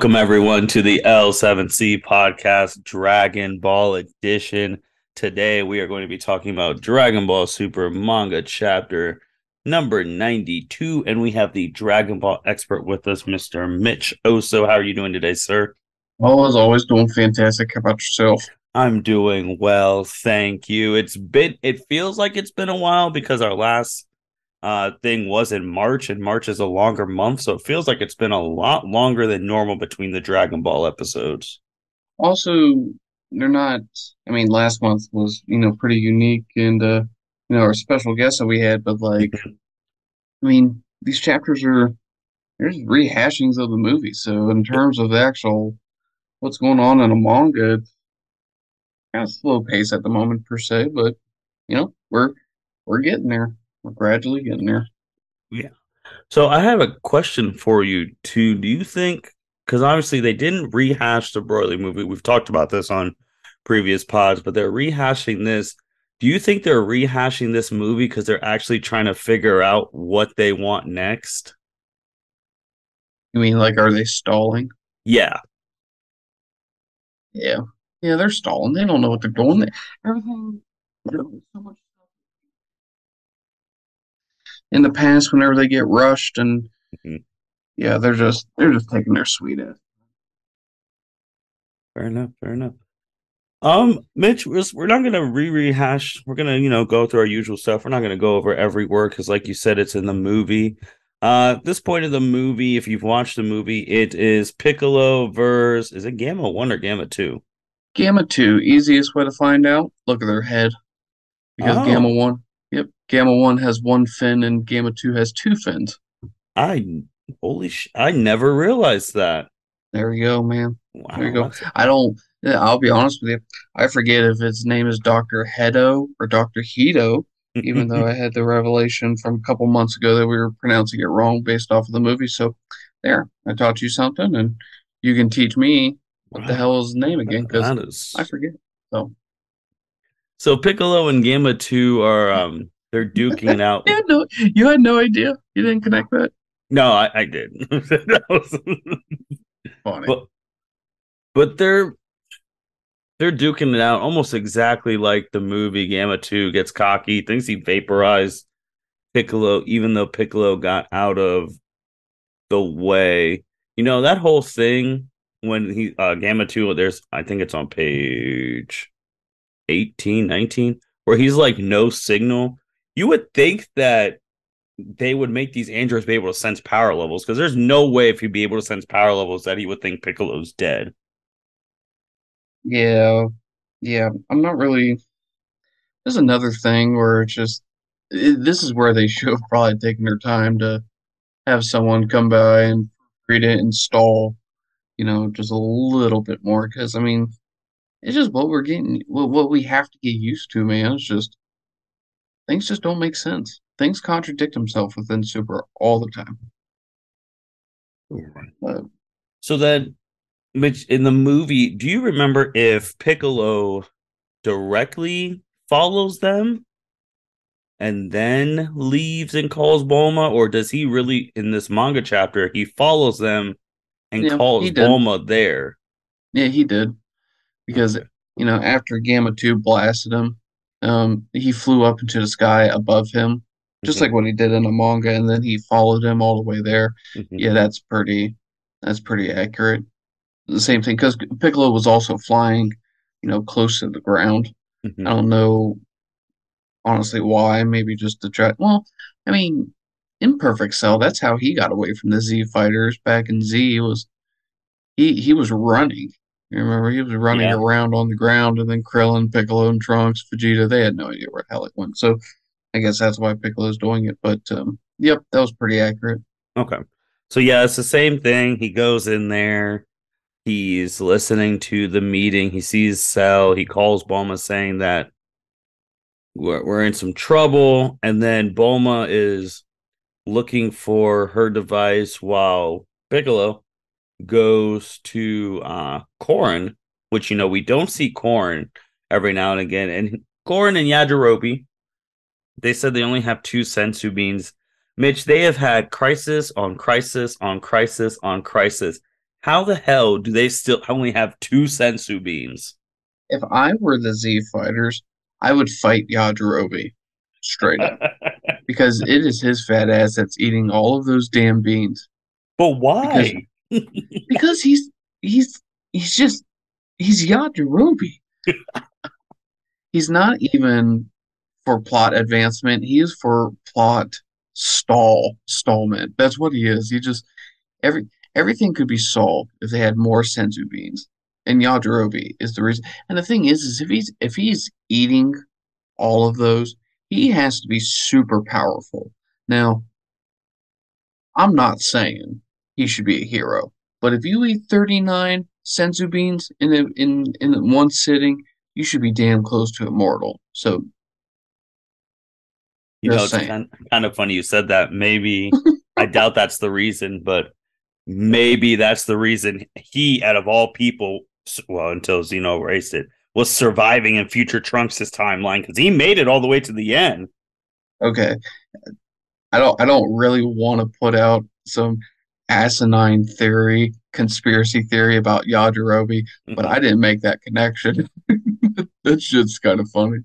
Welcome everyone to the L7C podcast Dragon Ball edition. Today we are going to be talking about Dragon Ball Super manga chapter number 92 and we have the Dragon Ball expert with us Mr. Mitch Osso. How are you doing today, sir? Well, as always doing fantastic. How about yourself? I'm doing well, thank you. It's been it feels like it's been a while because our last uh thing was in March, and March is a longer month, so it feels like it's been a lot longer than normal between the Dragon Ball episodes. Also, they're not. I mean, last month was you know pretty unique, and uh, you know our special guest that we had, but like, Mhm. I mean, these chapters are there's rehashings of the movie. So in terms of the actual what's going on in a manga, it's kind of slow pace at the moment per se, but you know we're we're getting there. We're gradually getting there. Yeah. So I have a question for you too. Do you think because obviously they didn't rehash the Broly movie, we've talked about this on previous pods, but they're rehashing this. Do you think they're rehashing this movie because they're actually trying to figure out what they want next? You mean like are they stalling? Yeah. Yeah. Yeah, they're stalling. They don't know what they're doing. Everything, so much. In the past, whenever they get rushed and Mhm. yeah, they're just they're just taking their sweet ass. Fair enough. Fair enough. Um, Mitch, we're, we're not gonna re rehash. We're gonna, you know, go through our usual stuff. We're not gonna go over every word because, like you said, it's in the movie. Uh, at this point of the movie, if you've watched the movie, it is Piccolo versus is it Gamma One or Gamma Two? Gamma 2, easiest way to find out, look at their head. Because Oh. Gamma 1, yep, Gamma 1 has one fin and Gamma 2 has two fins. I holy sh! I never realized that. There you go, man. Wow, There you go. I don't, yeah, I'll be honest with you. I forget if his name is Dr. Hedo or Dr. Hito. even though I had the revelation from a couple months ago that we were pronouncing it wrong based off of the movie. So there, I taught you something, and you can teach me what the Wow. hell is his name again because I forget. So so Piccolo and Gamma Two are um they're duking it out. you had no, you had no idea. You didn't connect that. No, I, I did. That was- Funny. but but they're they're duking it out almost exactly like the movie Gamma 2 gets cocky, thinks he vaporized Piccolo, even though Piccolo got out of the way. You know, that whole thing when he uh Gamma 2, there's I think it's on page 18, 19, where he's like no signal. You would think that they would make these androids be able to sense power levels because there's no way if he'd be able to sense power levels that he would think Piccolo's dead. Yeah, yeah. I'm not really. There's another thing where it's just it, this is where they should have probably taken their time to have someone come by and read it, install, you know, just a little bit more. Because I mean, it's just what we're getting, what what we have to get used to, man. It's just things just don't make sense. Things contradict themselves within Super all the time. Uh, So then, Mitch, in the movie, do you remember if Piccolo directly follows them and then leaves and calls Bulma, or does he really, in this manga chapter, he follows them and Yeah, calls. Bulma there? Yeah, he did. Because, you know, after Gamma 2 blasted him, um, he flew up into the sky above him, just Mhm. like what he did in the manga, and then he followed him all the way there. Mhm. Yeah, that's pretty that's pretty accurate. The same thing, because Piccolo was also flying, you know, close to the ground. Mhm. I don't know honestly why, maybe just to try well, I mean, in Perfect Cell, that's how he got away from the Z fighters back in Z was he he was running. You remember he was running Yeah. around on the ground, and then Krillin, Piccolo, and Trunks, Vegeta, they had no idea where the hell it went. So I guess that's why Piccolo's doing it. But um, yep, that was pretty accurate. Okay. So yeah, it's the same thing. He goes in there. He's listening to the meeting. He sees Cell. He calls Bulma saying that we're, we're in some trouble. And then Bulma is looking for her device while Piccolo goes to uh which you know we don't see Korin every now and again. And Korin and Yajirobe, they said they only have two senzu beans. Mitch, they have had crisis on crisis on crisis on crisis. how the hell do they still only have two senzu beans? If I were the Z fighters, I would fight Yajirobe straight up because it is his fat ass that's eating all of those damn beans. But why? Because, because he's he's he's just he's Yajirobe. he's not even for plot advancement. He is for plot stall stallment. That's what he is. He just every everything could be solved if they had more senzu beans. And Yajirobe is the reason. And the thing is, is if he's if he's eating all of those, he has to be super powerful. Now, I'm not saying he should be a hero, but if you eat 39 senzu beans in a, in in one sitting, you should be damn close to immortal. So, you know, it's kind, kind of funny you said that. Maybe I doubt that's the reason, but maybe that's the reason he, out of all people, well, until Zeno erased it, was surviving in future Trunks' timeline because he made it all the way to the end. Okay. I don't I don't really want to put out some asinine theory, conspiracy theory about Yajirobe, mm-hmm. but I didn't make that connection. That's just kind of funny.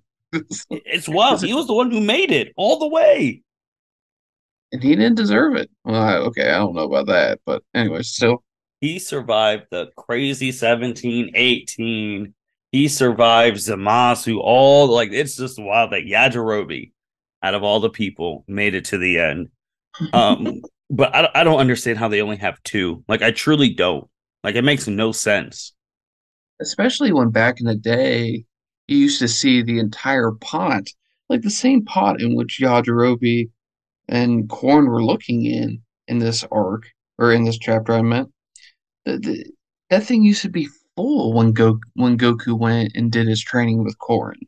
it's wild. He was the one who made it all the way. And he didn't deserve it. Well, I, okay, I don't know about that, but anyway, still. He survived the crazy 17, 18. He survived Zamasu, all like it's just wild that Yajirobe, out of all the people, made it to the end. Um, but I, I don't understand how they only have two. Like, I truly don't. Like, it makes no sense. Especially when back in the day, you used to see the entire pot, like the same pot in which Yajirobe and Korin were looking in in this arc or in this chapter. I meant the, the, that thing used to be full when Go when Goku went and did his training with Korin,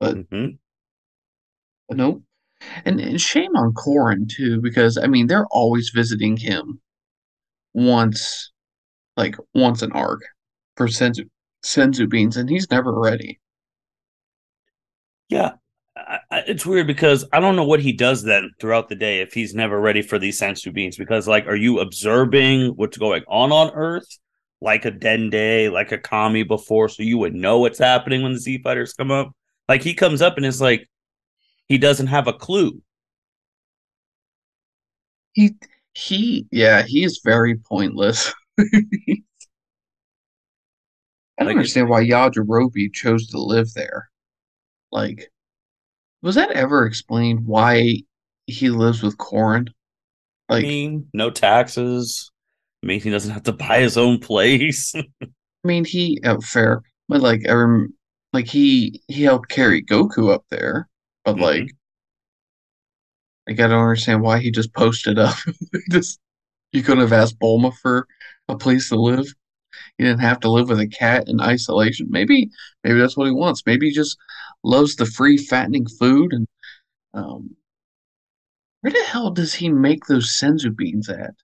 but, mm-hmm. but nope. And, and shame on Korin too, because I mean they're always visiting him once, like once an arc for Senzu Senzu beans, and he's never ready. Yeah, I, it's weird because I don't know what he does then throughout the day if he's never ready for these senzu beans. Because like, are you observing what's going on on Earth, like a Dende, like a Kami before, so you would know what's happening when the Z fighters come up? Like he comes up and it's like he doesn't have a clue. He he yeah, he is very pointless. I don't like, understand why Yajirobe chose to live there. Like, was that ever explained why he lives with Korin? Like, I mean, no taxes. I mean, he doesn't have to buy his own place. I mean, he oh, fair, but like, I rem- like he he helped carry Goku up there, but mm-hmm. like, like I don't understand why he just posted up. just you couldn't have asked Bulma for a place to live. He didn't have to live with a cat in isolation. Maybe, maybe that's what he wants. Maybe he just loves the free fattening food and um, where the hell does he make those senzu beans at?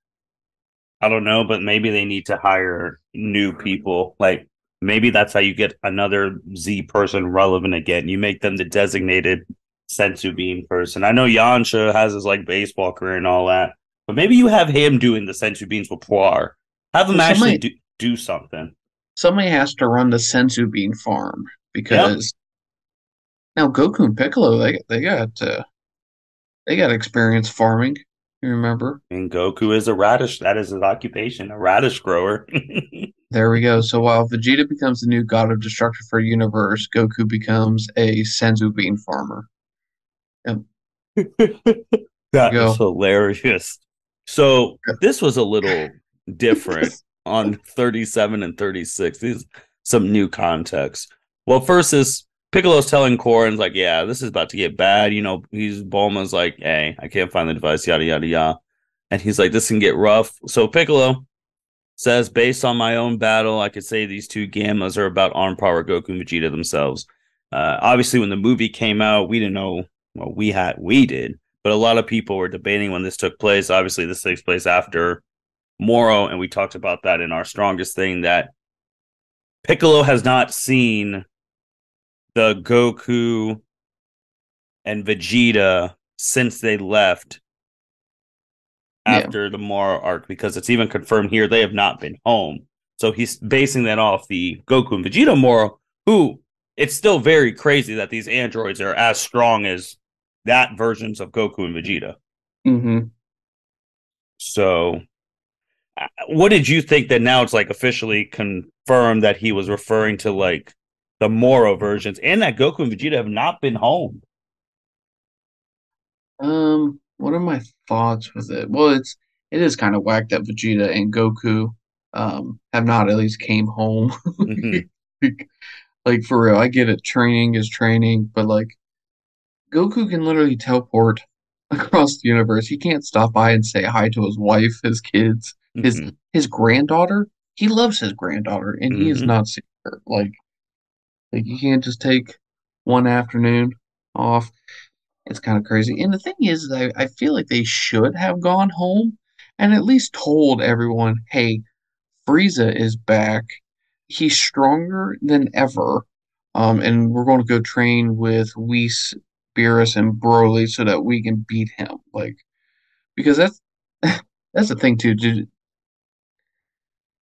I don't know, but maybe they need to hire new people. Like maybe that's how you get another Z person relevant again. You make them the designated senzu bean person. I know Yamcha has his like baseball career and all that, but maybe you have him doing the senzu beans with Puar. Have him well, actually somebody, do, do something. Somebody has to run the senzu bean farm because now Goku and Piccolo, they they got uh, they got experience farming. You remember? And Goku is a radish. That is his occupation, a radish grower. there we go. So while Vegeta becomes the new god of destruction for the universe, Goku becomes a senzu bean farmer. Yep. that is hilarious. So this was a little different on 37 and 36. These some new context. Well, first is Piccolo's telling Korin's like, yeah, this is about to get bad. You know, he's Bulma's like, hey, I can't find the device, yada yada yada. And he's like, this can get rough. So Piccolo says, based on my own battle, I could say these two gammas are about on par with Goku and Vegeta themselves. Uh, obviously, when the movie came out, we didn't know. Well, we had, we did, but a lot of people were debating when this took place. Obviously, this takes place after Moro, and we talked about that in our strongest thing that Piccolo has not seen the Goku and Vegeta since they left after yeah. the Moro arc because it's even confirmed here they have not been home. So he's basing that off the Goku and Vegeta Moro, who it's still very crazy that these androids are as strong as that versions of Goku and Vegeta. Mm-hmm. So, uh, what did you think that now it's like officially confirmed that he was referring to like the Moro versions and that Goku and Vegeta have not been home? Um, what are my thoughts with it? Well, it's it is kind of whack that Vegeta and Goku um have not at least came home. Mm-hmm. like for real, I get it. Training is training, but like Goku can literally teleport across the universe. He can't stop by and say hi to his wife, his kids, his mm-hmm. his granddaughter. He loves his granddaughter, and mm-hmm. he is mm-hmm. not seeing her. Like, like you can't just take one afternoon off. It's kind of crazy. And the thing is, I, I feel like they should have gone home and at least told everyone, hey, Frieza is back. He's stronger than ever. Um, and we're going to go train with Whis, Beerus, and Broly so that we can beat him. Like, because that's that's the thing too, dude.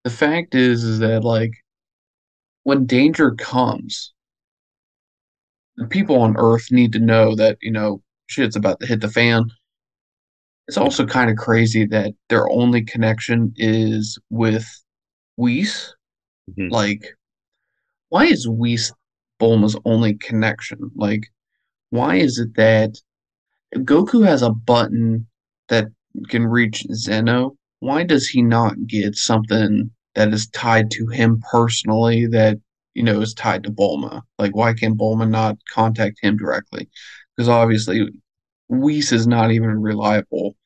The fact is, is that like when danger comes, the people on Earth need to know that you know shit's about to hit the fan. It's also kind of crazy that their only connection is with Whis. Mm-hmm. Like, why is Whis Bulma's only connection? Like, why is it that Goku has a button that can reach Zeno? Why does he not get something that is tied to him personally that you know is tied to Bulma? Like, why can Bulma not contact him directly? Because obviously, Whis is not even reliable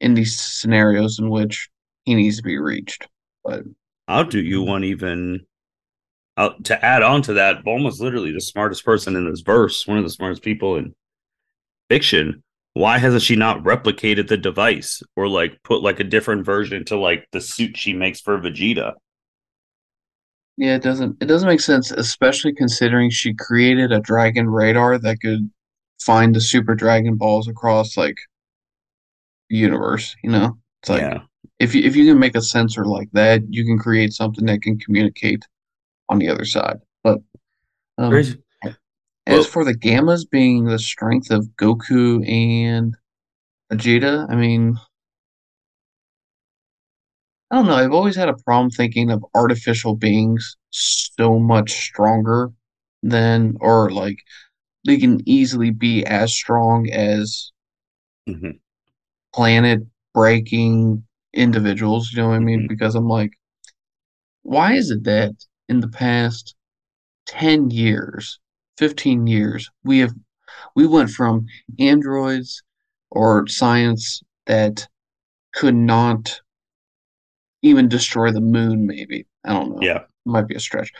in these scenarios in which he needs to be reached. But I'll do you one even uh, to add on to that. Bulma's literally the smartest person in this verse, one of the smartest people in fiction. Why hasn't she not replicated the device or like put like a different version to like the suit she makes for Vegeta? Yeah, it doesn't it doesn't make sense, especially considering she created a dragon radar that could find the super dragon balls across like the universe, you know? It's like yeah. if you if you can make a sensor like that, you can create something that can communicate on the other side. But um, as well, for the gammas being the strength of Goku and Vegeta, I mean I don't know. I've always had a problem thinking of artificial beings so much stronger than, or like they can easily be as strong as mm-hmm. planet breaking individuals. You know what I mean? Mm-hmm. Because I'm like, why is it that in the past 10 years, 15 years, we have we went from androids or science that could not even destroy the moon, maybe. I don't know. Yeah. It might be a stretch.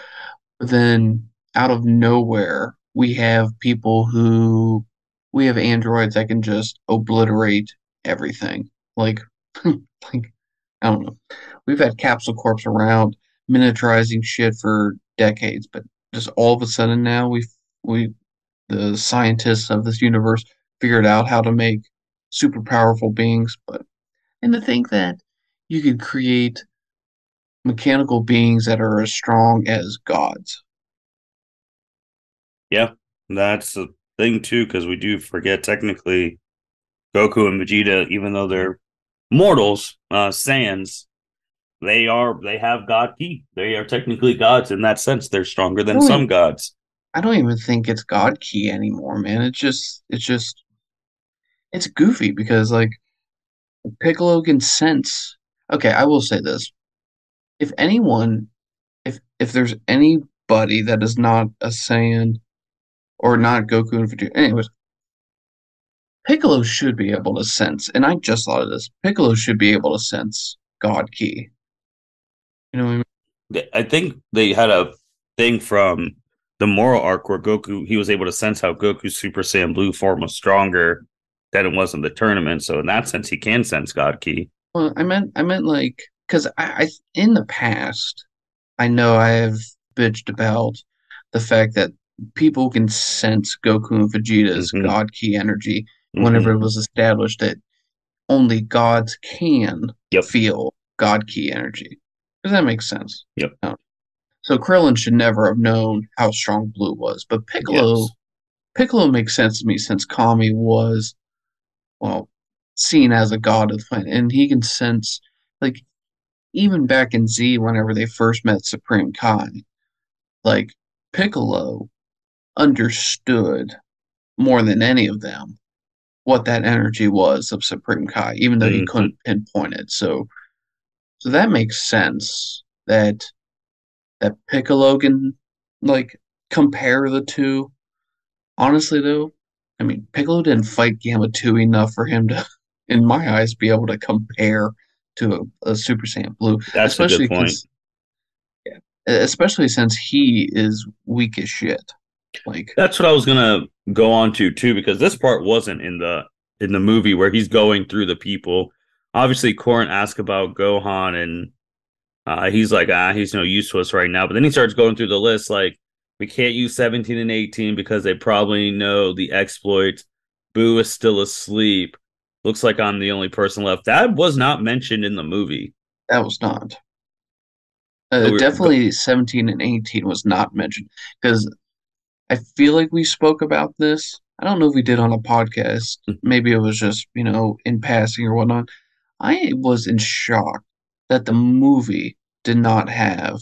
But then out of nowhere, we have people who we have androids that can just obliterate everything. Like, like I don't know. We've had Capsule Corps around miniaturizing shit for decades, but just all of a sudden now we we the scientists of this universe figured out how to make super powerful beings. But and to think that you could create mechanical beings that are as strong as gods. Yeah, that's the thing too, because we do forget technically Goku and Vegeta, even though they're mortals, uh, Saiyans, they are they have God Ki They are technically gods in that sense. They're stronger than some gods. I don't even think it's God Ki anymore, man. It's just it's just it's goofy because like Piccolo can sense. Okay, I will say this: if anyone, if if there's anybody that is not a Saiyan or not Goku and Vegeta. Anyways, Piccolo should be able to sense, and I just thought of this. Piccolo should be able to sense God Ki. You know what I mean? I think they had a thing from the Moro arc where Goku he was able to sense how Goku's Super Saiyan Blue form was stronger than it was in the tournament. So in that sense, he can sense God Ki. Well, I meant I meant like because I, I in the past I know I have bitched about the fact that people can sense Goku and Vegeta's mm-hmm. God Ki energy whenever mm-hmm. it was established that only gods can Yep. feel God Ki energy. Does that make sense? Yep. No. So Krillin should never have known how strong Blue was, but Piccolo Yes. Piccolo makes sense to me since Kami was, well, seen as a god of the planet, and he can sense, like, even back in Z, whenever they first met Supreme Kai, like Piccolo understood more than any of them what that energy was of Supreme Kai, even though he Mhm. couldn't pinpoint it. So, so that makes sense that that Piccolo can like compare the two. Honestly, though, I mean, Piccolo didn't fight Gamma 2 enough for him to, in my eyes, be able to compare to a, a Super Saiyan Blue. That's a good point. yeah, especially since he is weak as shit. Like, That's what I was gonna go on to too, because this part wasn't in the in the movie where he's going through the people. Obviously, Korin asked about Gohan, and uh, he's like, ah, he's no use to us right now. But then he starts going through the list, like we can't use 17 and 18 because they probably know the exploits. Boo is still asleep. Looks like I'm the only person left. That was not mentioned in the movie. that was not. Uh, definitely 17 and 18 was not mentioned because I feel like we spoke about this. I don't know if we did on a podcast. Mm. Maybe it was just, you know, in passing or whatnot. I was in shock that the movie did not have,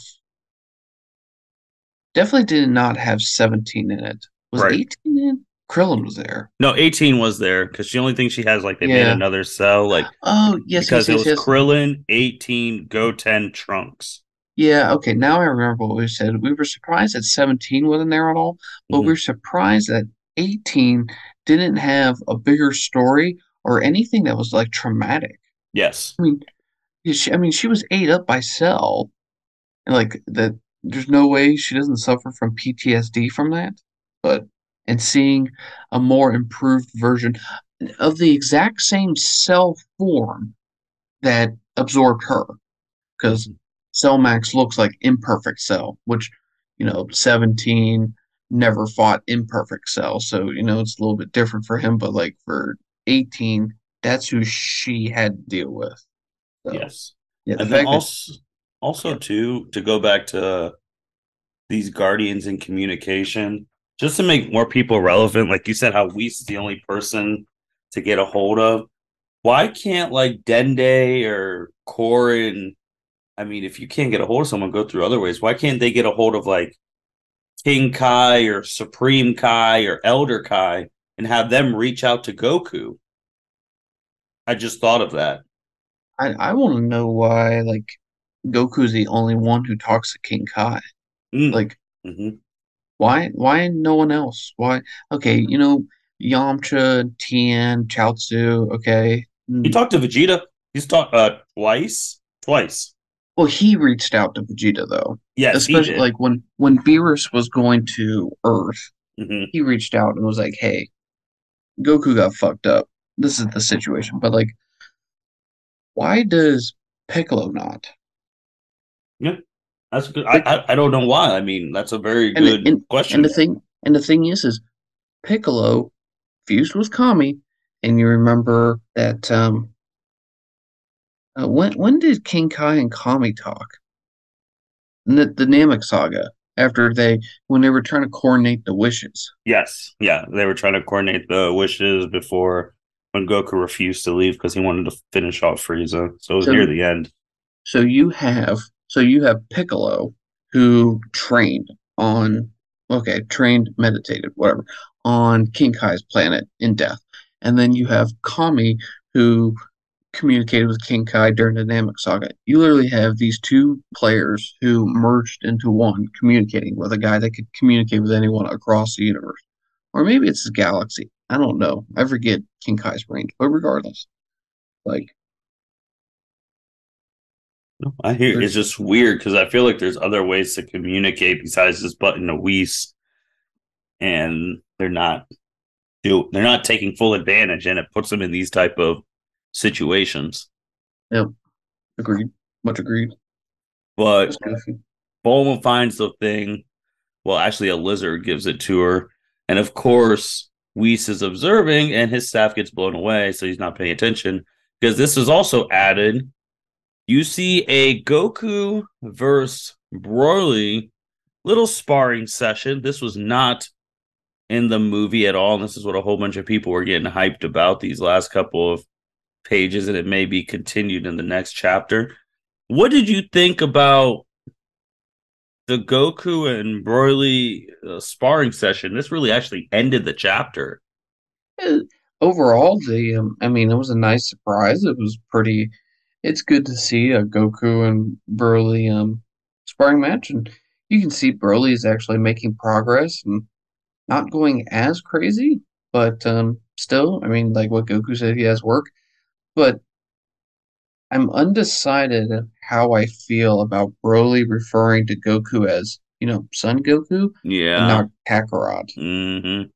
definitely did not have 17 in it. Was Right. 18 in? Krillin was there. No, 18 was there because the only thing she has, like, they made another cell, like, Oh, yes, because yes, it was yes. Krillin, 18, Goten, Trunks. Yeah, okay. Now I remember what we said. We were surprised that 17 wasn't there at all, but Mhm. we were surprised that 18 didn't have a bigger story or anything that was like traumatic. Yes. I mean, she, I mean, she was ate up by Cell, and like that. There's no way she doesn't suffer from PTSD from that. But and seeing a more improved version of the exact same cell form that absorbed her, because mm-hmm. Cell Max looks like imperfect Cell, which you know, 17 never fought imperfect Cell, so you know it's a little bit different for him. But like for 18, that's who she had to deal with. So, Yes. yeah, the and then fact that also, also too, to go back to these guardians in communication, just to make more people relevant, like you said, how Whis is the only person to get a hold of. Why can't like Dende or Korin? I mean, if you can't get a hold of someone, go through other ways. Why can't they get a hold of like King Kai or Supreme Kai or Elder Kai and have them reach out to Goku? I just thought of that. I, I want to know why like Goku's the only one who talks to King Kai. Mm, Like mhm. why why no one else? Why okay, you know, Yamcha, Tien, Chaozu, okay. mm, He talked to Vegeta. He's talked uh twice. Twice. Well, he reached out to Vegeta though. Yes, he Especially did. like when when Beerus was going to Earth, Mhm. he reached out and was like, "Hey, Goku got fucked up. This is the situation." But like why does Piccolo not? Yeah, that's good. I, I I don't know why. I mean, that's a very And- good and- question. And the thing and the thing is is Piccolo fused with Kami, and you remember that um uh, when when did King Kai and Kami talk? The, the Namek saga after they when they were trying to coordinate the wishes. yes, yeah, they were trying to coordinate the wishes before when Goku refused to leave because he wanted to finish off Frieza. So it was So- near the end. So you have so you have Piccolo who trained on okay, trained, meditated, whatever, on King Kai's planet in death. And then you have Kami who communicated with King Kai during the Namek saga. You literally have these two players who merged into one, communicating with a guy that could communicate with anyone across the universe. Or maybe it's the galaxy. I don't know. I forget King Kai's range. But regardless, like No, I hear it's just weird because I feel like there's other ways to communicate besides just button a Whis, and they're not do they're not taking full advantage, and it puts them in these type of situations. Yep, agreed. Much agreed. But. Bulma finds the thing. Well, actually, a lizard gives it to her. And of course, Whis is observing and his staff gets blown away, so he's not paying attention. because this is also added. You see a Goku versus Broly little sparring session. This was not in the movie at all. And this is what a whole bunch of people were getting hyped about these last couple of pages, and it may be continued in the next chapter. What did you think about the Goku and Broly uh, sparring session? This really actually ended the chapter. Overall, the um, I mean, it was a nice surprise. It was pretty. It's good to see a Goku and Broly um sparring match, and you can see Broly is actually making progress and not going as crazy, but um, still, I mean, like what Goku said, he has work. But I'm undecided how I feel about Broly referring to Goku as, you know, Son Goku Yeah. and not Kakarot. hmm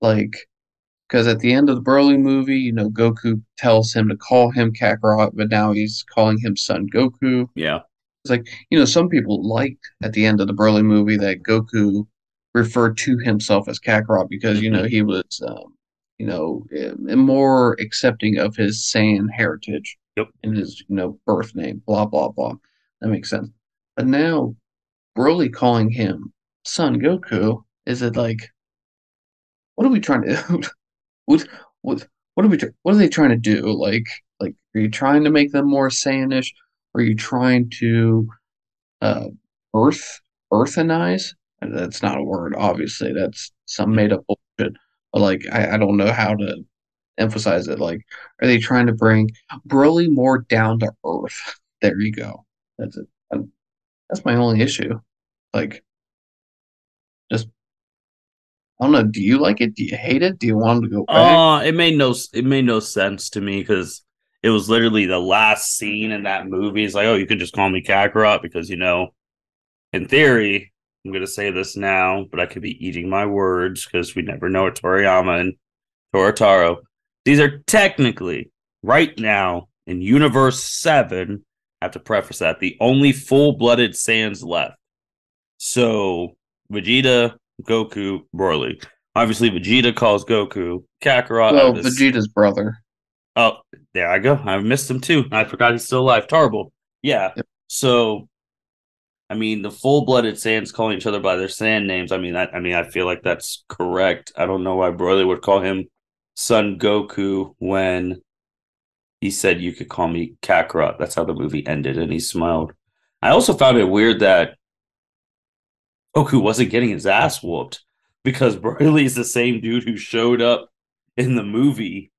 Like, because at the end of the Broly movie, you know, Goku tells him to call him Kakarot, but now he's calling him Son Goku. Yeah. It's like, you know, some people liked at the end of the Broly movie that Goku referred to himself as Kakarot because, you know, he was, um, you know, more accepting of his Saiyan heritage Yep. and his, you know, birth name, blah, blah, blah. That makes sense. But now, Broly calling him Son Goku, is it like, what are we trying to, what, what, what are we, what are they trying to do? Like, like, are you trying to make them more Saiyanish? Are you trying to uh, earth earthanize? That's not a word, obviously. That's some made up bullshit. But like, I, I don't know how to emphasize it. Like, are they trying to bring Broly more down to earth? There you go. That's it. And that's my only issue. Like, just I don't know. Do you like it? Do you hate it? Do you want to go back? Uh, it made no it made no sense to me because it was literally the last scene in that movie. It's like, oh, you could just call me Kakarot because you know, in theory, I'm gonna say this now, but I could be eating my words because we never know what Toriyama and Toyotarou. These are technically right now in Universe Seven. I have to preface that the only full-blooded Saiyans left. So Vegeta, Goku, Broly. Obviously, Vegeta calls Goku Kakarot. well, this- Vegeta's brother. Oh, there I go. I missed him too. I forgot he's still alive. Terrible. Yeah. Yep. So, I mean, the full-blooded Saiyans calling each other by their Saiyan names. I mean, I, I mean, I feel like that's correct. I don't know why Broly would call him Son Goku when he said you could call me Kakarot. That's how the movie ended, and he smiled. I also found it weird that Goku wasn't getting his ass whooped because Broly is the same dude who showed up in the movie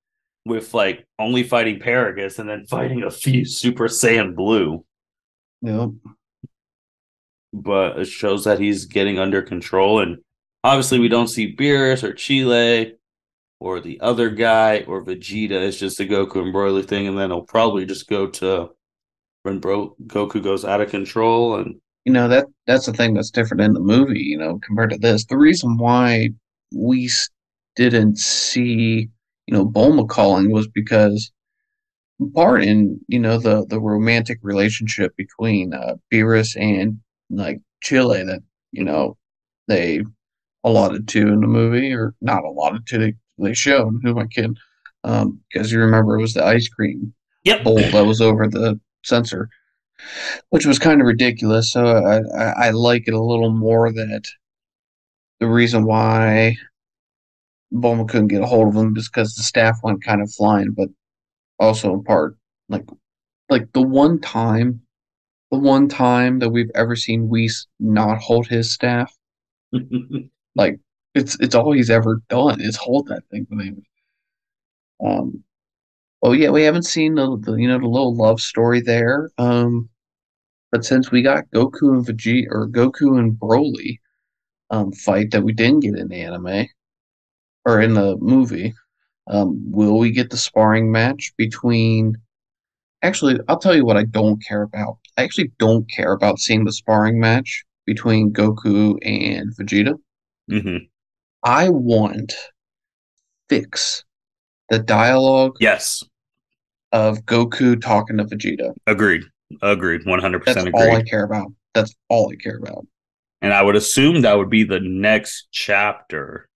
with like only fighting Paragus and then fighting a few Super Saiyan Blue. Yep. But it shows that he's getting under control. And obviously, we don't see Beerus or Chile or the other guy or Vegeta. It's just a Goku and Broly thing. And then it'll probably just go to when Bro- Goku goes out of control. And you know that that's the thing that's different in the movie you know compared to this the reason why we didn't see you know bulma calling was because part in you know the the romantic relationship between uh Beerus and like Chile that you know they allotted to in the movie or not allotted to they, they showed who my kid, kidding um because you remember it was the ice cream yep. bowl that was over the sensor, which was kind of ridiculous. So I, I, I like it a little more that the reason why Bulma couldn't get a hold of him is because the staff went kind of flying, but also in part like like the one time the one time that we've ever seen Whis not hold his staff, like it's it's all he's ever done is hold that thing for him. Um, well, yeah, we haven't seen the, the you know the little love story there. Um, but since we got Goku and Vegeta or Goku and Broly um fight that we didn't get in the anime or in the movie, um, will we get the sparring match between? Actually, I'll tell you what I don't care about. I actually don't care about seeing the sparring match between Goku and Vegeta. hmm I want fix the dialogue Yes. of Goku talking to Vegeta. Agreed. Agreed. 100% That's agreed. all I care about. That's all I care about. and I would assume that would be the next chapter.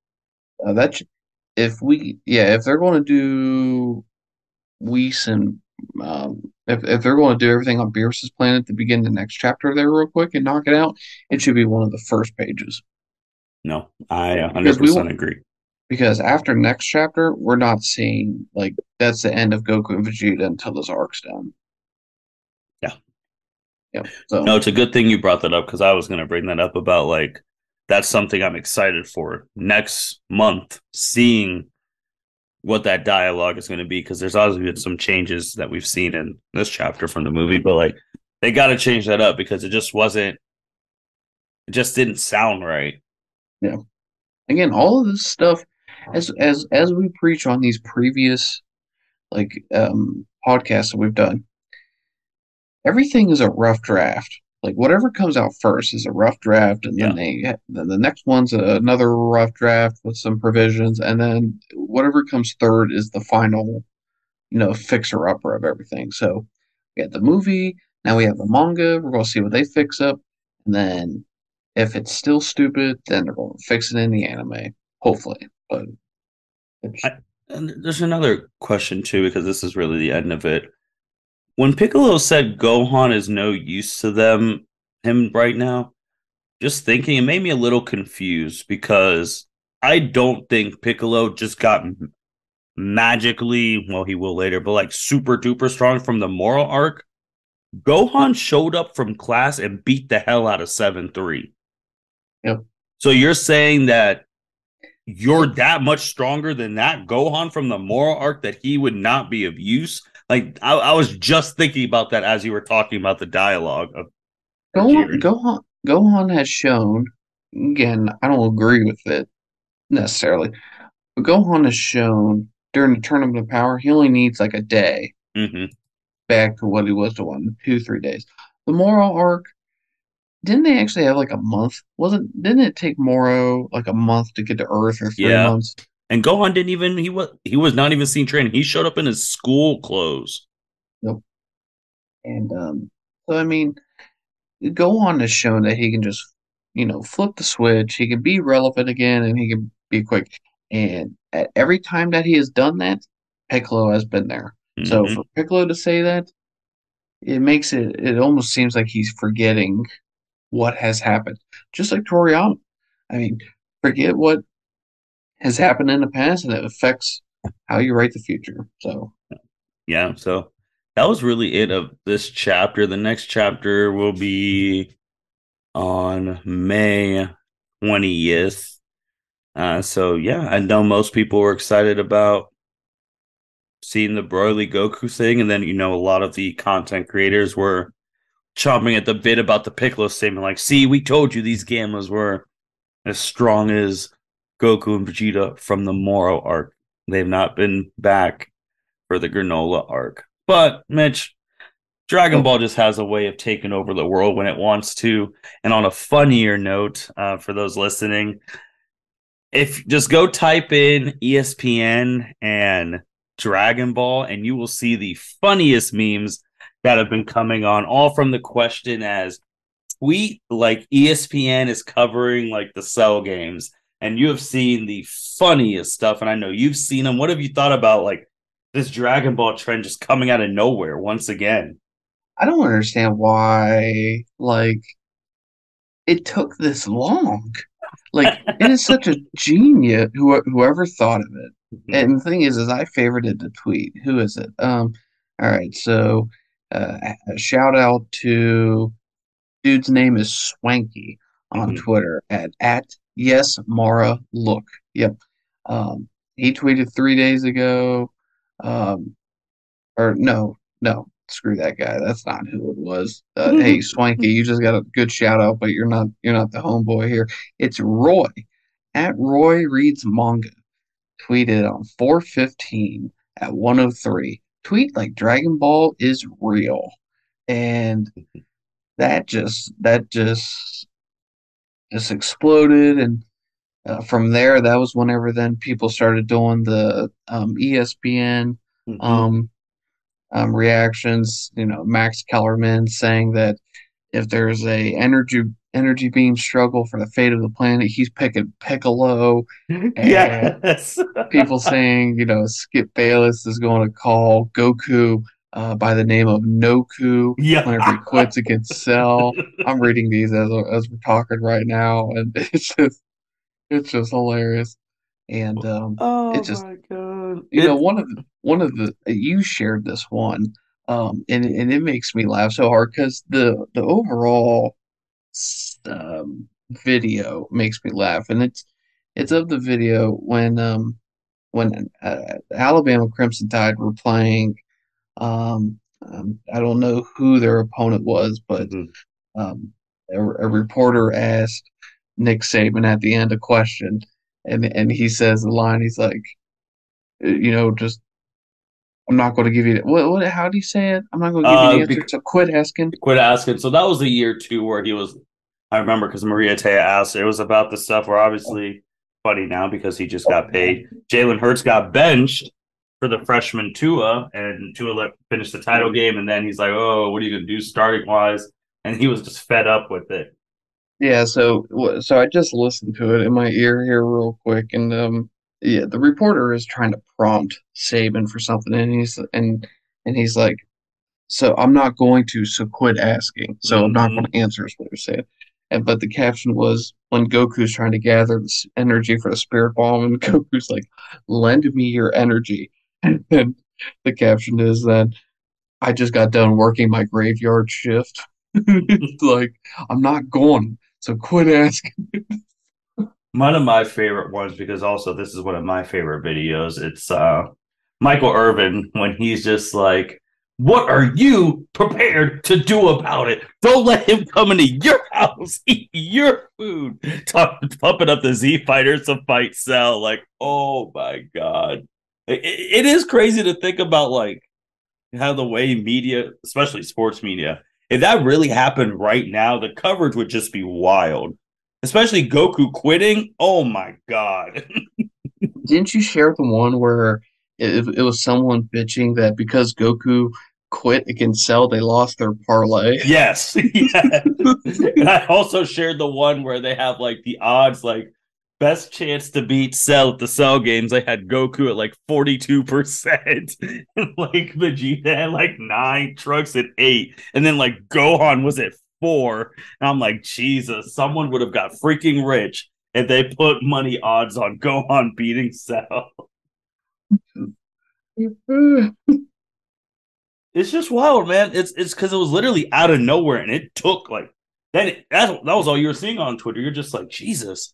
Uh, that if we yeah if they're going to do Whis and um, if if they're going to do everything on Beerus's planet to begin the next chapter there real quick and knock it out, it should be one of the first pages. No, I 100% will- agree. Because after next chapter, we're not seeing like that's the end of Goku and Vegeta until this arc's done. Yeah. Yeah. So No, it's a good thing you brought that up because I was going to bring that up about like that's something I'm excited for next month, seeing what that dialogue is going to be because there's obviously been some changes that we've seen in this chapter from the movie, but like they got to change that up because it just wasn't, it just didn't sound right. Again, all of this stuff, as as as we preach on these previous like um podcasts that we've done, everything is a rough draft. Like whatever comes out first is a rough draft, and then they then the next one's another rough draft with some provisions, and then whatever comes third is the final, you know, fixer upper of everything. So we had the movie, now we have the manga. We're gonna see what they fix up, and then if it's still stupid, then they're going to fix it in the anime, hopefully. But I- And there's another question too, because this is really the end of it. When Piccolo said Gohan is no use to them, him right now, just thinking, it made me a little confused because I don't think Piccolo just got magically, well, he will later, but like super duper strong from the Moro arc. Gohan showed up from class and beat the hell out of 7 3. Yep. So you're saying that you're that much stronger than that Gohan from the Moro arc that he would not be of use. Like I, I was just thinking about that as you were talking about the dialogue of Gohan, Gohan, Gohan has shown, again, I don't agree with it necessarily, but Gohan has shown during the Tournament of Power, he only needs like a day Mhm. back to what he was to one two three days. The Moro arc, didn't they actually have like a month? Wasn't didn't it take Moro like a month to get to Earth or three Yeah. months? And Gohan didn't even he was he was not even seen training. He showed up in his school clothes. Nope. And um, so I mean, Gohan has shown that he can just, you know, flip the switch. He can be relevant again, and he can be quick. And at every time that he has done that, Piccolo has been there. So Mhm. for Piccolo to say that, it makes it. It almost seems like he's forgetting what has happened. Just like Toriyama. I mean, forget what has happened in the past, and it affects how you write the future. So yeah, so that was really it of this chapter. The next chapter will be on May 20th. Uh, so yeah, I know most people were excited about seeing the Broly Goku thing, and then you know a lot of the content creators were chomping at the bit about the Piccolo statement, like, "See, we told you these Gammas were as strong as Goku and Vegeta from the Moro arc. They've not been back for the Granola arc." But Mitch, Dragon Oh. Ball just has a way of taking over the world when it wants to. And on a funnier note, uh, for those listening, if just go type in ESPN and Dragon Ball, and you will see the funniest memes that have been coming on, all from the question as tweet like ESPN is covering like the cell games, and you have seen the funniest stuff, and I know you've seen them. What have you thought about like this Dragon Ball trend just coming out of nowhere once again? I don't understand why, like, it took this long. Like, it is such a genius, who, whoever thought of it. And the thing is, is I favorited the tweet. Who is it? Um, all right, so uh, a shout out to dude's name is Swanky on Mhm. Twitter at at yes Mara look. Yep. Um, he tweeted three days ago. Um, or no, no, screw that guy. That's not who it was. Uh, hey, Swanky, you just got a good shout out, but you're not you're not the homeboy here. It's Roy at Roy reads manga. Tweeted on 415 at 103. Tweet like Dragon Ball is real, and that just that just just exploded and. Uh, from there, that was whenever then people started doing the um, ESPN Mhm. um, um, reactions. You know, Max Kellerman saying that if there's a energy energy beam struggle for the fate of the planet, he's picking Piccolo. yes. People saying, you know, Skip Bayless is going to call Goku uh, by the name of Noku. Yeah. Whenever he quits against Cell, I'm reading these as as we're talking right now, and it's just it's just hilarious. And um, Oh it just my god! you know one of the one of the you shared this one, um, and and it makes me laugh so hard because the the overall um, video makes me laugh, and it's it's of the video when um when uh, Alabama Crimson Tide were playing. Um, um, I don't know who their opponent was, but Mhm. um, a, a reporter asked Nick Saban at the end a question, and and he says the line. He's like, uh, you know, just I'm not going to give you the, what what how do you say it? I'm not going to give you Uh, the answer. So quit asking. quit asking. So that was the year two where he was. I remember because Maria Taylor asked. It was about the stuff where obviously funny now because he just got paid. Jalen Hurts got benched for the freshman Tua, and Tua let finish the title game, and then he's like, "Oh, what are you gonna do starting wise?" And he was just fed up with it. Yeah, so so I just listened to it in my ear here real quick, and um, yeah, the reporter is trying to prompt Saban for something, and he's and and he's like, so I'm not going to, so quit asking. So I'm not going to mm-hmm. answer is what they're saying. And but the caption was when Goku's trying to gather this energy for the spirit bomb, and Goku's like, lend me your energy. And the caption is that I just got done working my graveyard shift. Like I'm not going, so quit asking. One of my favorite ones because also this is one of my favorite videos. It's uh Michael Irvin when he's just like, "What are you prepared to do about it? Don't let him come into your house, eat your food." Talk, pumping up the Z fighters to fight Cell. Like, oh my god, it, it is crazy to think about like how the way media, especially sports media, if that really happened right now, the coverage would just be wild especially Goku quitting. Oh my god! Didn't you share the one where it, it was someone bitching that because Goku quit against Cell, they lost their parlay? yes, yeah. and I also shared the one where they have like the odds, like best chance to beat Cell at the Cell games. I had Goku at like forty two percent, like Vegeta had like nine, Trunks at eight, and then like Gohan was at four. And I'm like, Jesus, someone would have got freaking rich if they put money odds on Gohan beating Cell. It's just wild, man. It's it's because it was literally out of nowhere, and it took like that that was all you were seeing on Twitter. You're just like Jesus,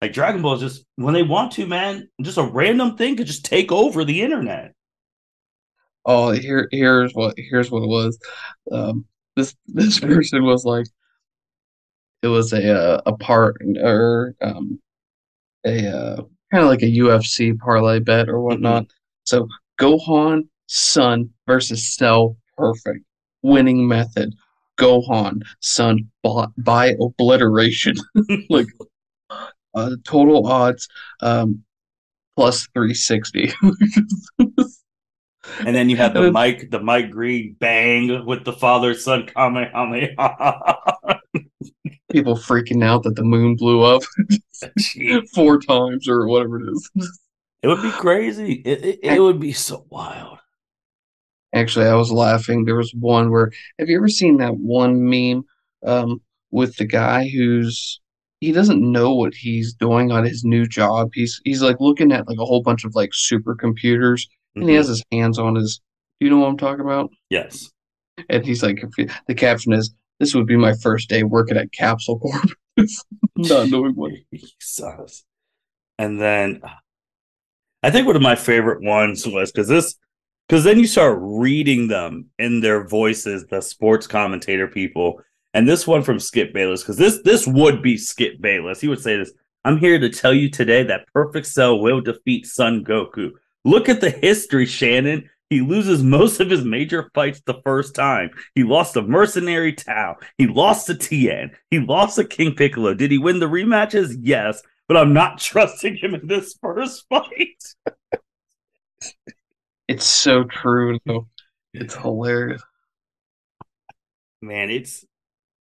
like Dragon Ball is just when they want to, man. Just a random thing could just take over the internet. Oh, here here's what here's what it was. Um, this this person was like, it was a uh, a part or um a uh, kind of like a UFC parlay bet or whatnot. So Gohan Son versus Cell perfect winning method. Gohan Son by, by obliteration. like uh, total odds um plus 360. And then you have the Mike, the Mike Greenberg with the father son Kamehameha. People freaking out that the moon blew up four times or whatever it is. it would be crazy. It, it, it would be so wild. Actually, I was laughing. There was one where have you ever seen that one meme um, with the guy who's he doesn't know what he's doing on his new job. He's he's like looking at like a whole bunch of like supercomputers and he Mhm. has his hands on his Do you know what I'm talking about? Yes. And he's like the caption is this would be my first day working at Capsule Corp. Not knowing what Jesus. And then I think one of my favorite ones was because this because then you start reading them in their voices, the sports commentator people. And this one from Skip Bayless, because this this would be Skip Bayless. He would say this. I'm here to tell you today that Perfect Cell will defeat Son Goku. Look at the history, Shannon. He loses most of his major fights the first time. He lost to Mercenary Tao. He lost to Tien. He lost to King Piccolo. Did he win the rematches? Yes, but I'm not trusting him in this first fight. it's so true though. It's hilarious. Man, it's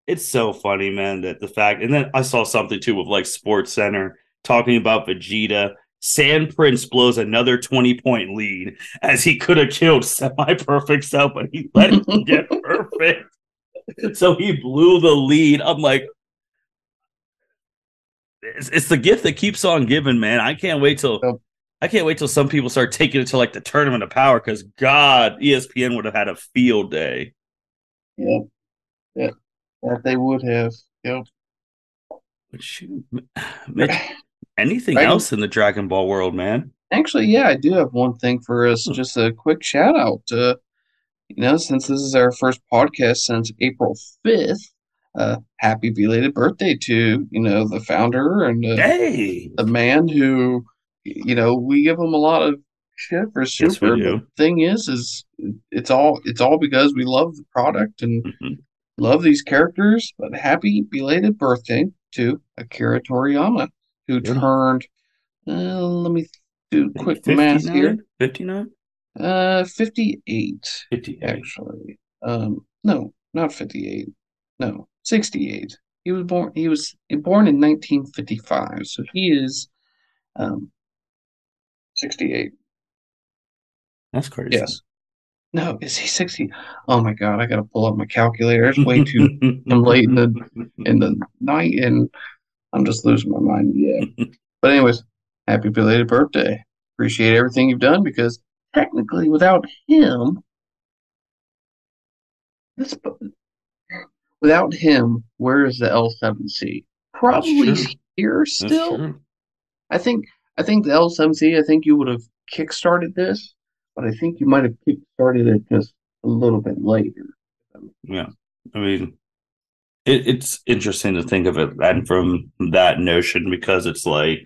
it's so funny, man, that the fact and then I saw something too with like Sports Center talking about Vegeta Saiyan Prince blows another 20 point lead as he could have killed semi perfect Cell, but he let him get perfect. So he blew the lead. I'm like, it's, it's the gift that keeps on giving, man. I can't wait till. I can't wait till some people start taking it to like the tournament of power because God, ESPN would have had a field day. Yep. Yeah. That they would have. Yep. But shoot, Mitch, anything Dragon- else in the Dragon Ball world, man? Actually, yeah, I do have one thing for us. Hmm. Just a quick shout out. Uh, you know, since this is our first podcast since April 5th, uh, happy belated birthday to, you know, the founder and uh, Hey, the man who, you know, we give him a lot of shit for Yes, super. do. thing is, is it's all it's all because we love the product and Mhm. love these characters. But happy belated birthday to Akira Toriyama, who Yeah. turned. Uh, let me do quick math here. 59? 59? Uh, 58 58. actually. Um, no, not 58. No, 68. He was born. He was born in 1955, so he is um 68. That's crazy. Yes. No, is he 60? Oh my God, I gotta pull up my calculator. It's way too I'm late in the in the night, and I'm just losing my mind. Yeah. But anyways, happy belated birthday. Appreciate everything you've done because technically, without him, this without him, where is the L7C? Probably here still. I think I think the L7C. I think you would have kickstarted this, but I think you might have kickstarted it just a little bit later. Yeah. I mean, it, it's interesting to think of it and from that notion because it's like,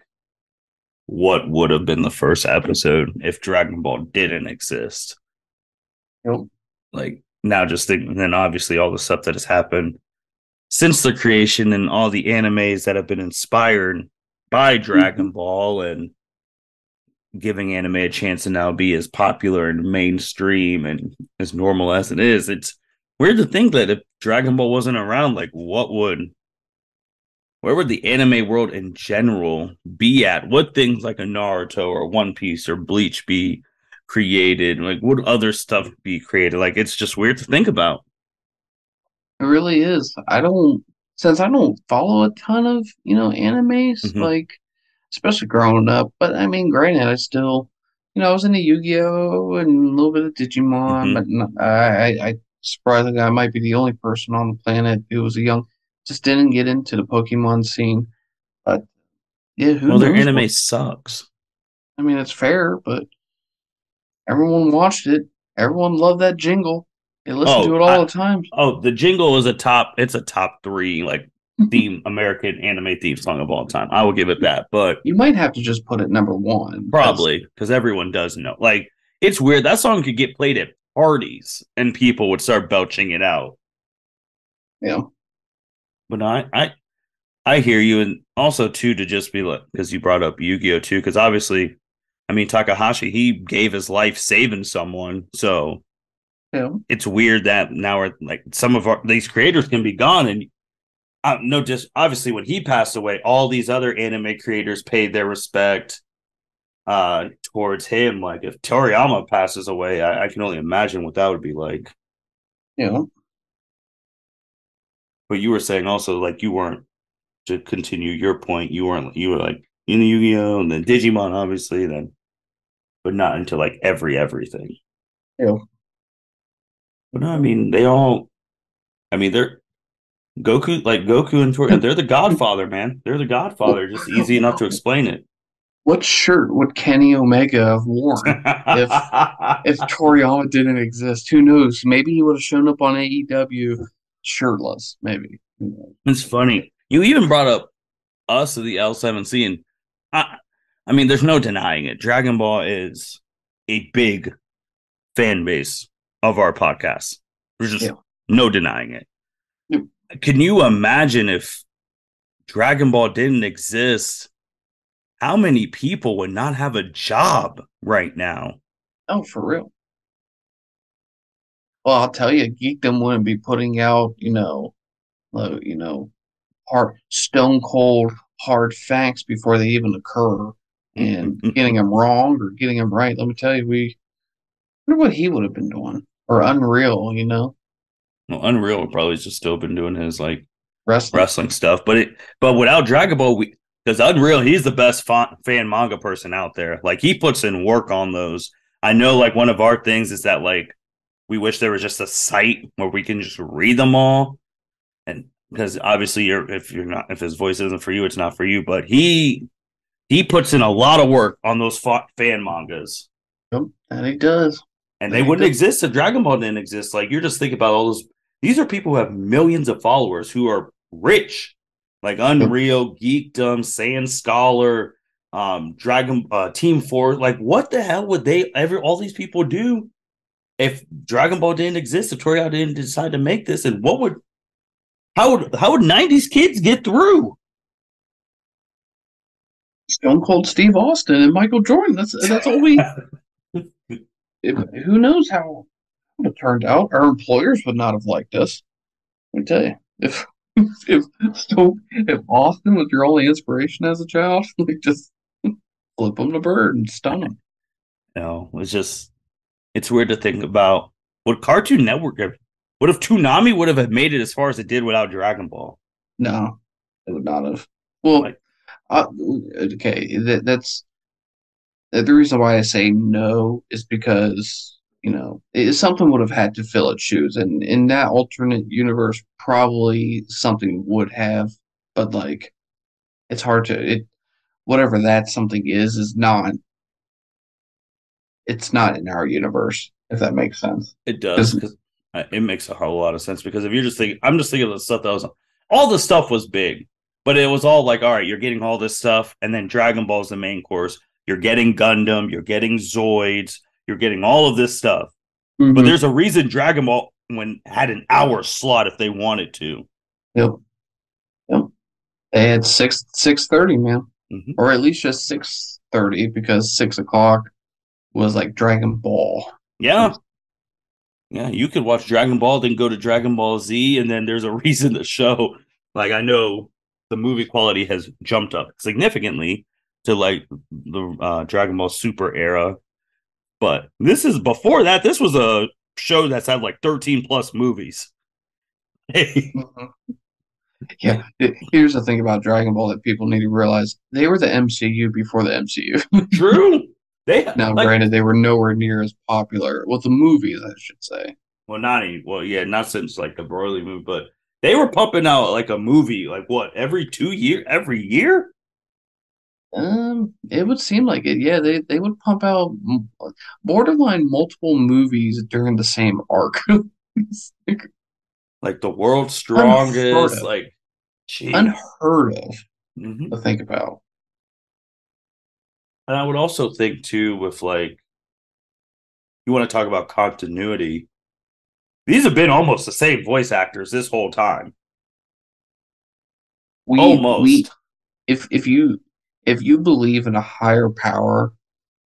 what would have been the first episode if Dragon Ball didn't exist? Yep. Like, now just thinking, then obviously all the stuff that has happened since the creation and all the animes that have been inspired by Dragon mm-hmm. Ball and giving anime a chance to now be as popular and mainstream and as normal as it is. It's weird to think that if Dragon Ball wasn't around, like what would where would the anime world in general be at? What things like a Naruto or One Piece or Bleach be created? Like would other stuff be created? Like it's just weird to think about. It really is. I don't, since I don't follow a ton of, you know, animes, Mhm. like, especially growing up. But I mean, granted, I still, you know, I was into Yu-Gi-Oh! and a little bit of Digimon, Mhm. but n- I, I, I surprisingly, I might be the only person on the planet who was a young, just didn't get into the Pokemon scene. But yeah, who well, their anime what- sucks. I mean, it's fair, but everyone watched it. Everyone loved that jingle. They listened Oh, to it all I- the time. Oh, the jingle is a top. It's a top three like theme American anime theme song of all time. I will give it that, but You might have to just put it number one. probably because everyone does know. Like it's weird that song could get played at parties and people would start belching it out. Yeah. But I, I, I hear you, and also too to just be like because you brought up Yu Gi Oh too, because obviously, I mean Takahashi he gave his life saving someone, so Yeah. it's weird that now we're like some of our these creators can be gone and uh, no just obviously when he passed away all these other anime creators paid their respect uh towards him like if toriyama passes away i, I can only imagine what that would be like Yeah. but you were saying also like you weren't to continue your point you weren't you were like in yu-gi-oh and then digimon obviously then but not into like every everything Yeah. But no, I mean, they all. I mean, they're Goku, like Goku and Tor. They're the Godfather, man. They're the Godfather. Just easy enough to explain it. What shirt would Kenny Omega have worn if if Toriyama didn't exist? Who knows? Maybe he would have shown up on AEW shirtless. Maybe. It's funny. You even brought up us of the L7C, and I, I mean, there's no denying it. Dragon Ball is a big fan base of our podcast. There's just Yeah. no denying it. Yep. Can you imagine if Dragon Ball didn't exist? How many people would not have a job right now? Oh, for real. Well, I'll tell you, Geekdom wouldn't be putting out, you know, uh, you know, hard, stone cold, hard facts before they even occur. and getting them wrong or getting them right. Let me tell you, we wonder what he would have been doing or Unreal, you know. Well, Unreal would probably just still been doing his like wrestling, wrestling stuff, but it but without Dragon Ball, we because Unreal, he's the best fan manga person out there. Like he puts in work on those. I know, like one of our things is that like we wish there was just a site where we can just read them all, and because obviously you're if you're not if his voice isn't for you, it's not for you. But he he puts in a lot of work on those fan mangas. Yep, and he does. And they wouldn't exist if Dragon Ball didn't exist. Like you're just thinking about all those. These are people who have millions of followers who are rich, like Unreal, Geekdom, Sand Scholar, um, Dragon uh, Team Four. Like, what the hell would they ever? All these people do if Dragon Ball didn't exist, if Toriyama didn't decide to make this, and what would how would how would '90s kids get through? Stone Cold Steve Austin and Michael Jordan. That's that's all we. if, who knows how it turned out? Our employers would not have liked us. Let me tell you, if if Stone, if Austin was your only inspiration as a child, like just flip him the bird and stun him. No, it's just it's weird to think about what Cartoon Network have? what if Toonami would have made it as far as it did without Dragon Ball? No, it would not have. Well, like, uh, okay, that, that's the reason why I say no is because you know it, something would have had to fill its shoes, and in that alternate universe, probably something would have, but like it's hard to it. Whatever that something is is not. It's not in our universe, if that makes sense. It does Because uh, it makes a whole lot of sense because if you're just thinking, I'm just thinking of the stuff that was all the stuff was big, but it was all like, all right, you're getting all this stuff, and then Dragon Ball is the main course. You're getting Gundam, you're getting Zoids, you're getting all of this stuff. Mm-hmm. But there's a reason Dragon Ball when had an hour slot if they wanted to. Yep. Yep. They had six six thirty, man. Mm-hmm. Or at least just six thirty because six o'clock was like Dragon Ball. Yeah. Yeah, you could watch Dragon Ball, then go to Dragon Ball Z, and then there's a reason to show. Like I know the movie quality has jumped up significantly to like the uh, Dragon Ball Super era, but this is before that. This was a show that's had like 13 plus movies. Hey. Mm-hmm. Yeah, here's the thing about Dragon Ball that people need to realize: they were the MCU before the MCU. True. They now, like, granted, they were nowhere near as popular. Well, the movies, I should say. Well, not even, Well, yeah, not since like the Broly movie, but they were pumping out like a movie, like what every two year, every year. Um, it would seem like it. Yeah, they they would pump out borderline multiple movies during the same arc. like the world's strongest, like geez. unheard of mm-hmm. to think about. And I would also think too, with like, you want to talk about continuity. These have been almost the same voice actors this whole time. We, almost. We, if if you if you believe in a higher power,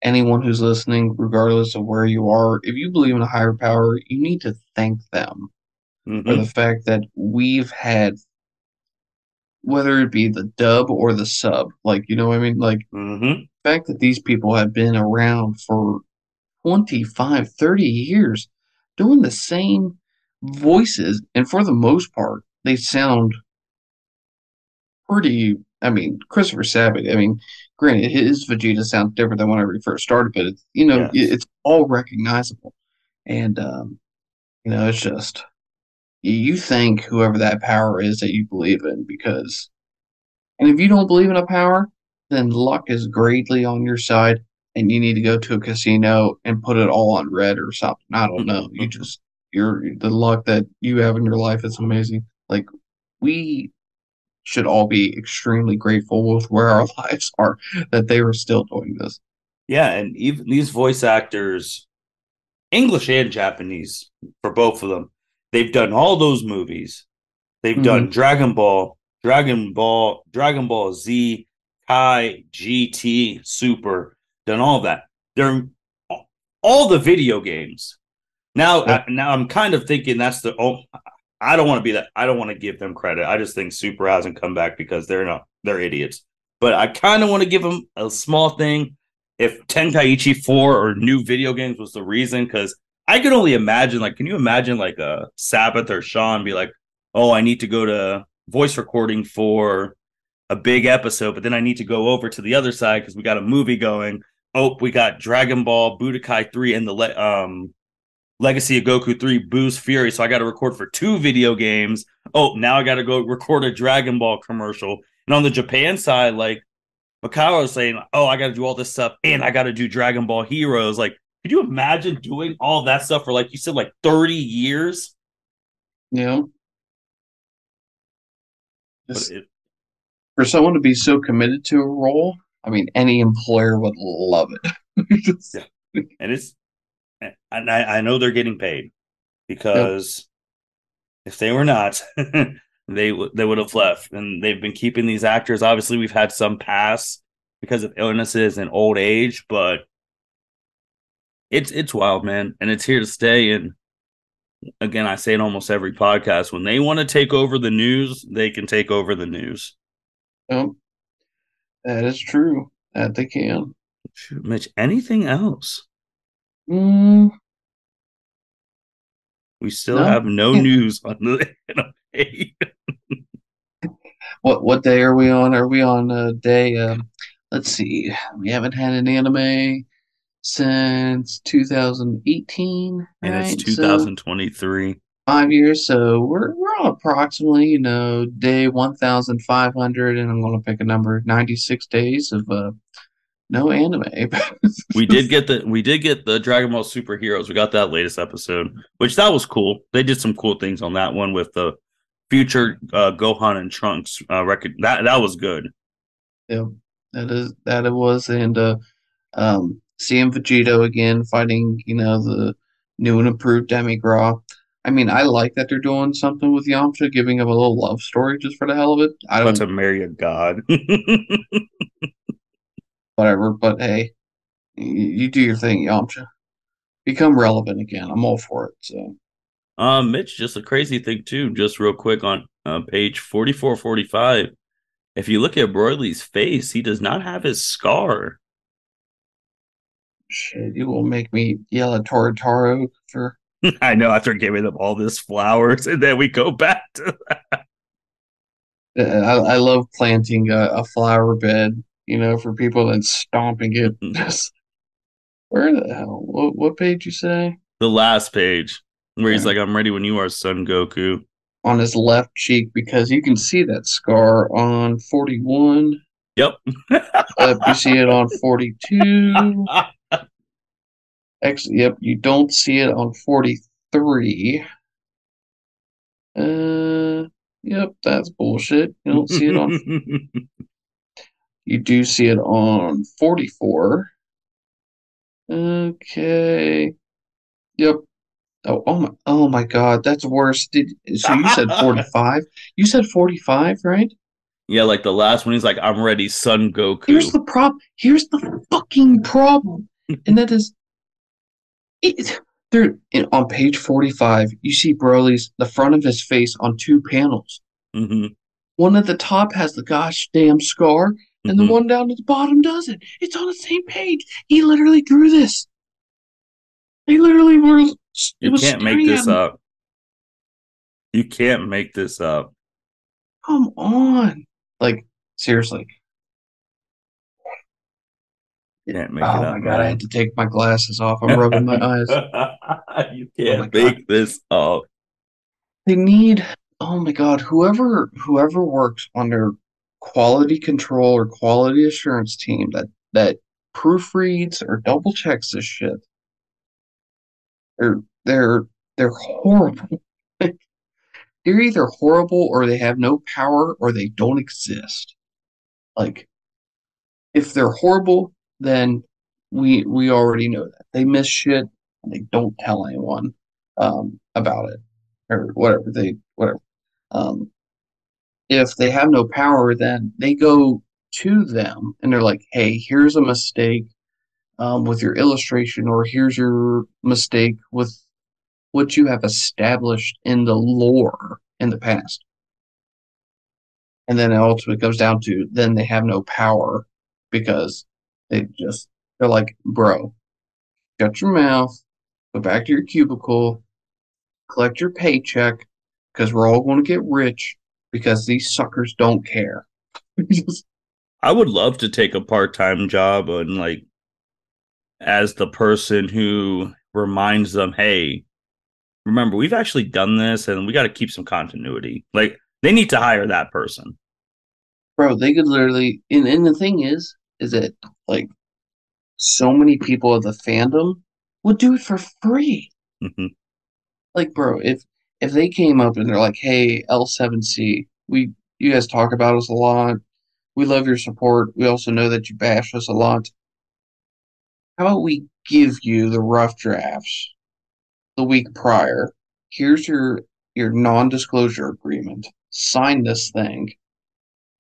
anyone who's listening, regardless of where you are, if you believe in a higher power, you need to thank them mm-hmm. for the fact that we've had whether it be the dub or the sub. Like, you know what I mean? Like, mm-hmm. the fact that these people have been around for 25, 30 years doing the same voices, and for the most part, they sound pretty. I mean, Christopher Sabat, I mean, granted, his Vegeta sounds different than when I first started, but it's, you know, yes. it's all recognizable. And, um, you know, it's just you thank whoever that power is that you believe in because and if you don't believe in a power then luck is greatly on your side and you need to go to a casino and put it all on red or something i don't know you just you're the luck that you have in your life is amazing like we should all be extremely grateful with where our lives are that they were still doing this yeah and even these voice actors english and japanese for both of them They've done all those movies. They've mm-hmm. done Dragon Ball, Dragon Ball, Dragon Ball Z, Kai, GT, Super, done all that. They're all the video games. Now, I, now I'm kind of thinking that's the oh, I don't want to be that. I don't want to give them credit. I just think Super hasn't come back because they're not they're idiots. But I kind of want to give them a small thing. If Tenkaichi 4 or new video games was the reason, because I could only imagine, like, can you imagine like a Sabat or Sean be like, oh, I need to go to voice recording for a big episode, but then I need to go over to the other side because we got a movie going. Oh, we got Dragon Ball Budokai 3 and the um Legacy of Goku 3 Buu's Fury. So I got to record for two video games. Oh, now I got to go record a Dragon Ball commercial. And on the Japan side, like Mikao was saying, oh, I got to do all this stuff and I got to do Dragon Ball Heroes. Like, could you imagine doing all that stuff for, like you said, like 30 years? Yeah. It, for someone to be so committed to a role, I mean, any employer would love it. yeah. And it's and I, I know they're getting paid because yep. if they were not, they they would have left. And they've been keeping these actors. Obviously, we've had some pass because of illnesses and old age, but it's it's wild, man, and it's here to stay. And again, I say it almost every podcast: when they want to take over the news, they can take over the news. Yep, that is true. That they can. Mitch, anything else? Mm. We still no. have no news on the what what day are we on? Are we on a day? Um, let's see. We haven't had an anime since 2018, and right? it's 2023. So five years, so we're we're on approximately you know day 1,500, and I'm going to pick a number 96 days of uh, no anime. we did get the we did get the Dragon Ball Super Heroes. We got that latest episode, which that was cool. They did some cool things on that one with the future uh, Gohan and Trunks uh, record. That that was good. Yeah, that is that it was, and uh, um, seeing Vegito again fighting, you know, the new and improved Demigra. I mean, I like that they're doing something with Yamcha, giving him a little love story just for the hell of it. I don't want to marry a god. whatever. But hey, you, do your thing, Yamcha. Become relevant again. I'm all for it. So, um, Mitch, just a crazy thing too. Just real quick on uh, page forty four forty five. If you look at Broly's face, he does not have his scar. Shit, you will make me yell at Toyotarou for. I know after giving them all this flowers, and then we go back to that. Uh, I, I love planting a, a flower bed you know, for people and stomping it. Just, where the hell? What, what page you say? The last page where he's like, "I'm ready when you are, Son Goku." On his left cheek because you can see that scar on 41. Yep. uh, you see it on 42. Actually, yep, you don't see it on 43. Uh, yep, that's bullshit. You don't see it on You do see it on 44. Okay. Yep. Oh, oh my oh my god, that's worse. Did so you said 45? You said 45, right? Yeah, like the last one he's like, I'm ready, Son Goku. Here's the problem. Here's the fucking problem. and that is it there on page 45, you see Broly's the front of his face on two panels. Mm-hmm. One at the top has the gosh damn scar, and mm-hmm. the one down at the bottom doesn't. It's on the same page. He literally drew this. He literally was. You can't make this up. You can't make this up. Come on, like seriously. You can't make oh it up, my god! Man. I had to take my glasses off. I'm rubbing my eyes. you can't oh make god. this up. They need. Oh my god! Whoever whoever works their quality control or quality assurance team that that proofreads or double checks this shit. They're they're they're horrible. they're either horrible or they have no power or they don't exist. Like if they're horrible, then we we already know that. They miss shit and they don't tell anyone um, about it or whatever they whatever. Um, if they have no power, then they go to them and they're like, hey, here's a mistake um, with your illustration, or here's your mistake with what you have established in the lore in the past. and then it ultimately comes down to then they have no power because they just they're like, bro, shut your mouth, go back to your cubicle, collect your paycheck, because we're all going to get rich because these suckers don't care. I would love to take a part time job and like as the person who reminds them, hey, remember, we've actually done this and we got to keep some continuity. Like they need to hire that person. Bro, they could literally and, and the thing is, is that like so many people of the fandom would do it for free. Mm-hmm. Like, bro, if if they came up and they're like, "Hey, L7C, we you guys talk about us a lot. We love your support. We also know that you bash us a lot. How about we give you the rough drafts the week prior? Here's your your non-disclosure agreement. Sign this thing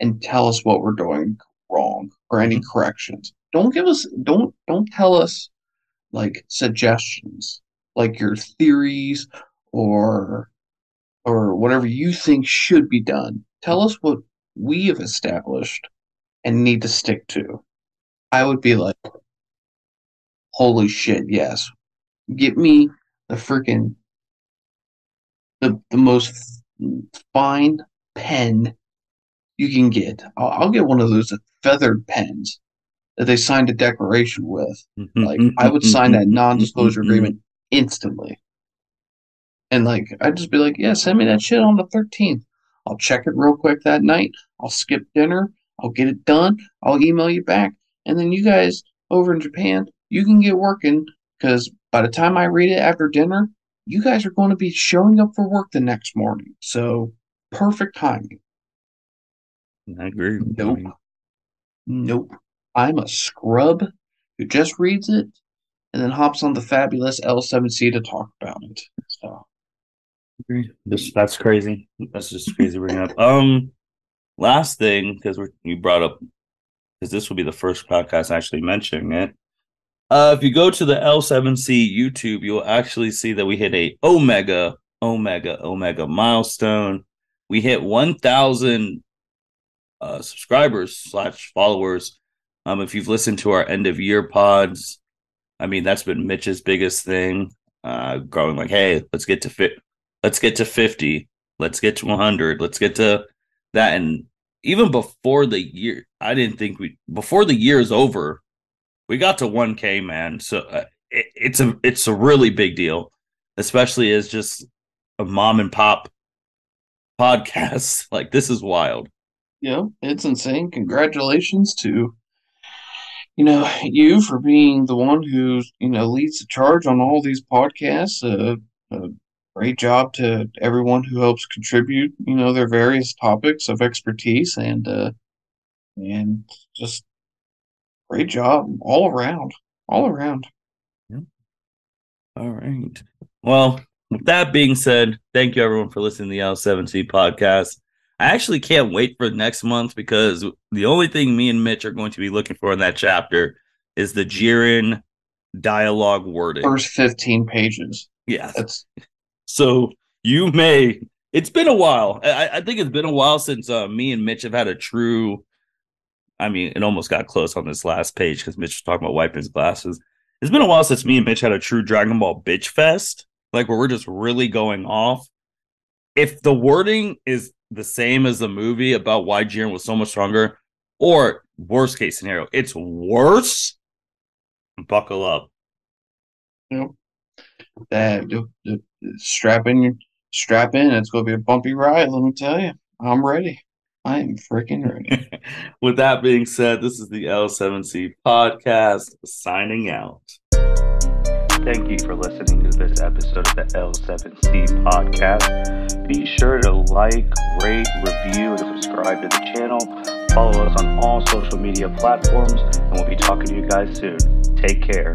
and tell us what we're doing wrong or any mm-hmm. corrections. Don't give us don't don't tell us like suggestions, like your theories or or whatever you think should be done. Tell us what we have established and need to stick to. I would be like, holy shit, yes. Get me the freaking the the most fine pen you can get. I'll, I'll get one of those feathered pens that they signed a declaration with. Mm-hmm, like I would sign that mm-hmm, mm-hmm, non-disclosure agreement instantly. And like I'd just be like, yeah, send me that shit on the 13th. I'll check it real quick that night. I'll skip dinner. I'll get it done. I'll email you back. And then you guys over in Japan, you can get working because by the time I read it after dinner, you guys are going to be showing up for work the next morning. So perfect timing. I agree. Nope. Nope. I'm a scrub who just reads it and then hops on the fabulous L7C to talk about it. So this that's crazy. That's just crazy to bring up. Um last thing, because you brought up because this will be the first podcast actually mentioning it. Uh, if you go to the L7C YouTube, you'll actually see that we hit a Omega, Omega, Omega milestone. We hit 1,000 uh, subscribers slash followers. Um, if you've listened to our end of year pods, I mean that's been Mitch's biggest thing. Uh, growing like, hey, let's get to fit, let's get to fifty, let's get to one hundred, let's get to that. And even before the year, I didn't think we before the year is over, we got to one K, man. So uh, it, it's a it's a really big deal, especially as just a mom and pop podcast. Like this is wild yeah, it's insane. Congratulations to you know you for being the one who you know leads the charge on all these podcasts. Uh, uh, great job to everyone who helps contribute. You know their various topics of expertise and uh, and just great job all around, all around. Yeah. All right. Well, with that being said, thank you everyone for listening to the L7C podcast. I actually can't wait for next month because the only thing me and Mitch are going to be looking for in that chapter is the Jiren dialogue wording. First 15 pages. Yeah. That's so you may it's been a while. I, I think it's been a while since uh, me and Mitch have had a true I mean, it almost got close on this last page because Mitch was talking about wiping his glasses. It's been a while since me and Mitch had a true Dragon Ball bitch fest, like where we're just really going off. If the wording is the same as the movie about why Jiren was so much stronger, or worst case scenario, it's worse. Buckle up. Yep. That uh, strap in, strap in. It's going to be a bumpy ride. Let me tell you, I'm ready. I am freaking ready. With that being said, this is the L7C podcast signing out. Thank you for listening to this episode of the L7C podcast. Be sure to like, rate, review, and subscribe to the channel. Follow us on all social media platforms, and we'll be talking to you guys soon. Take care.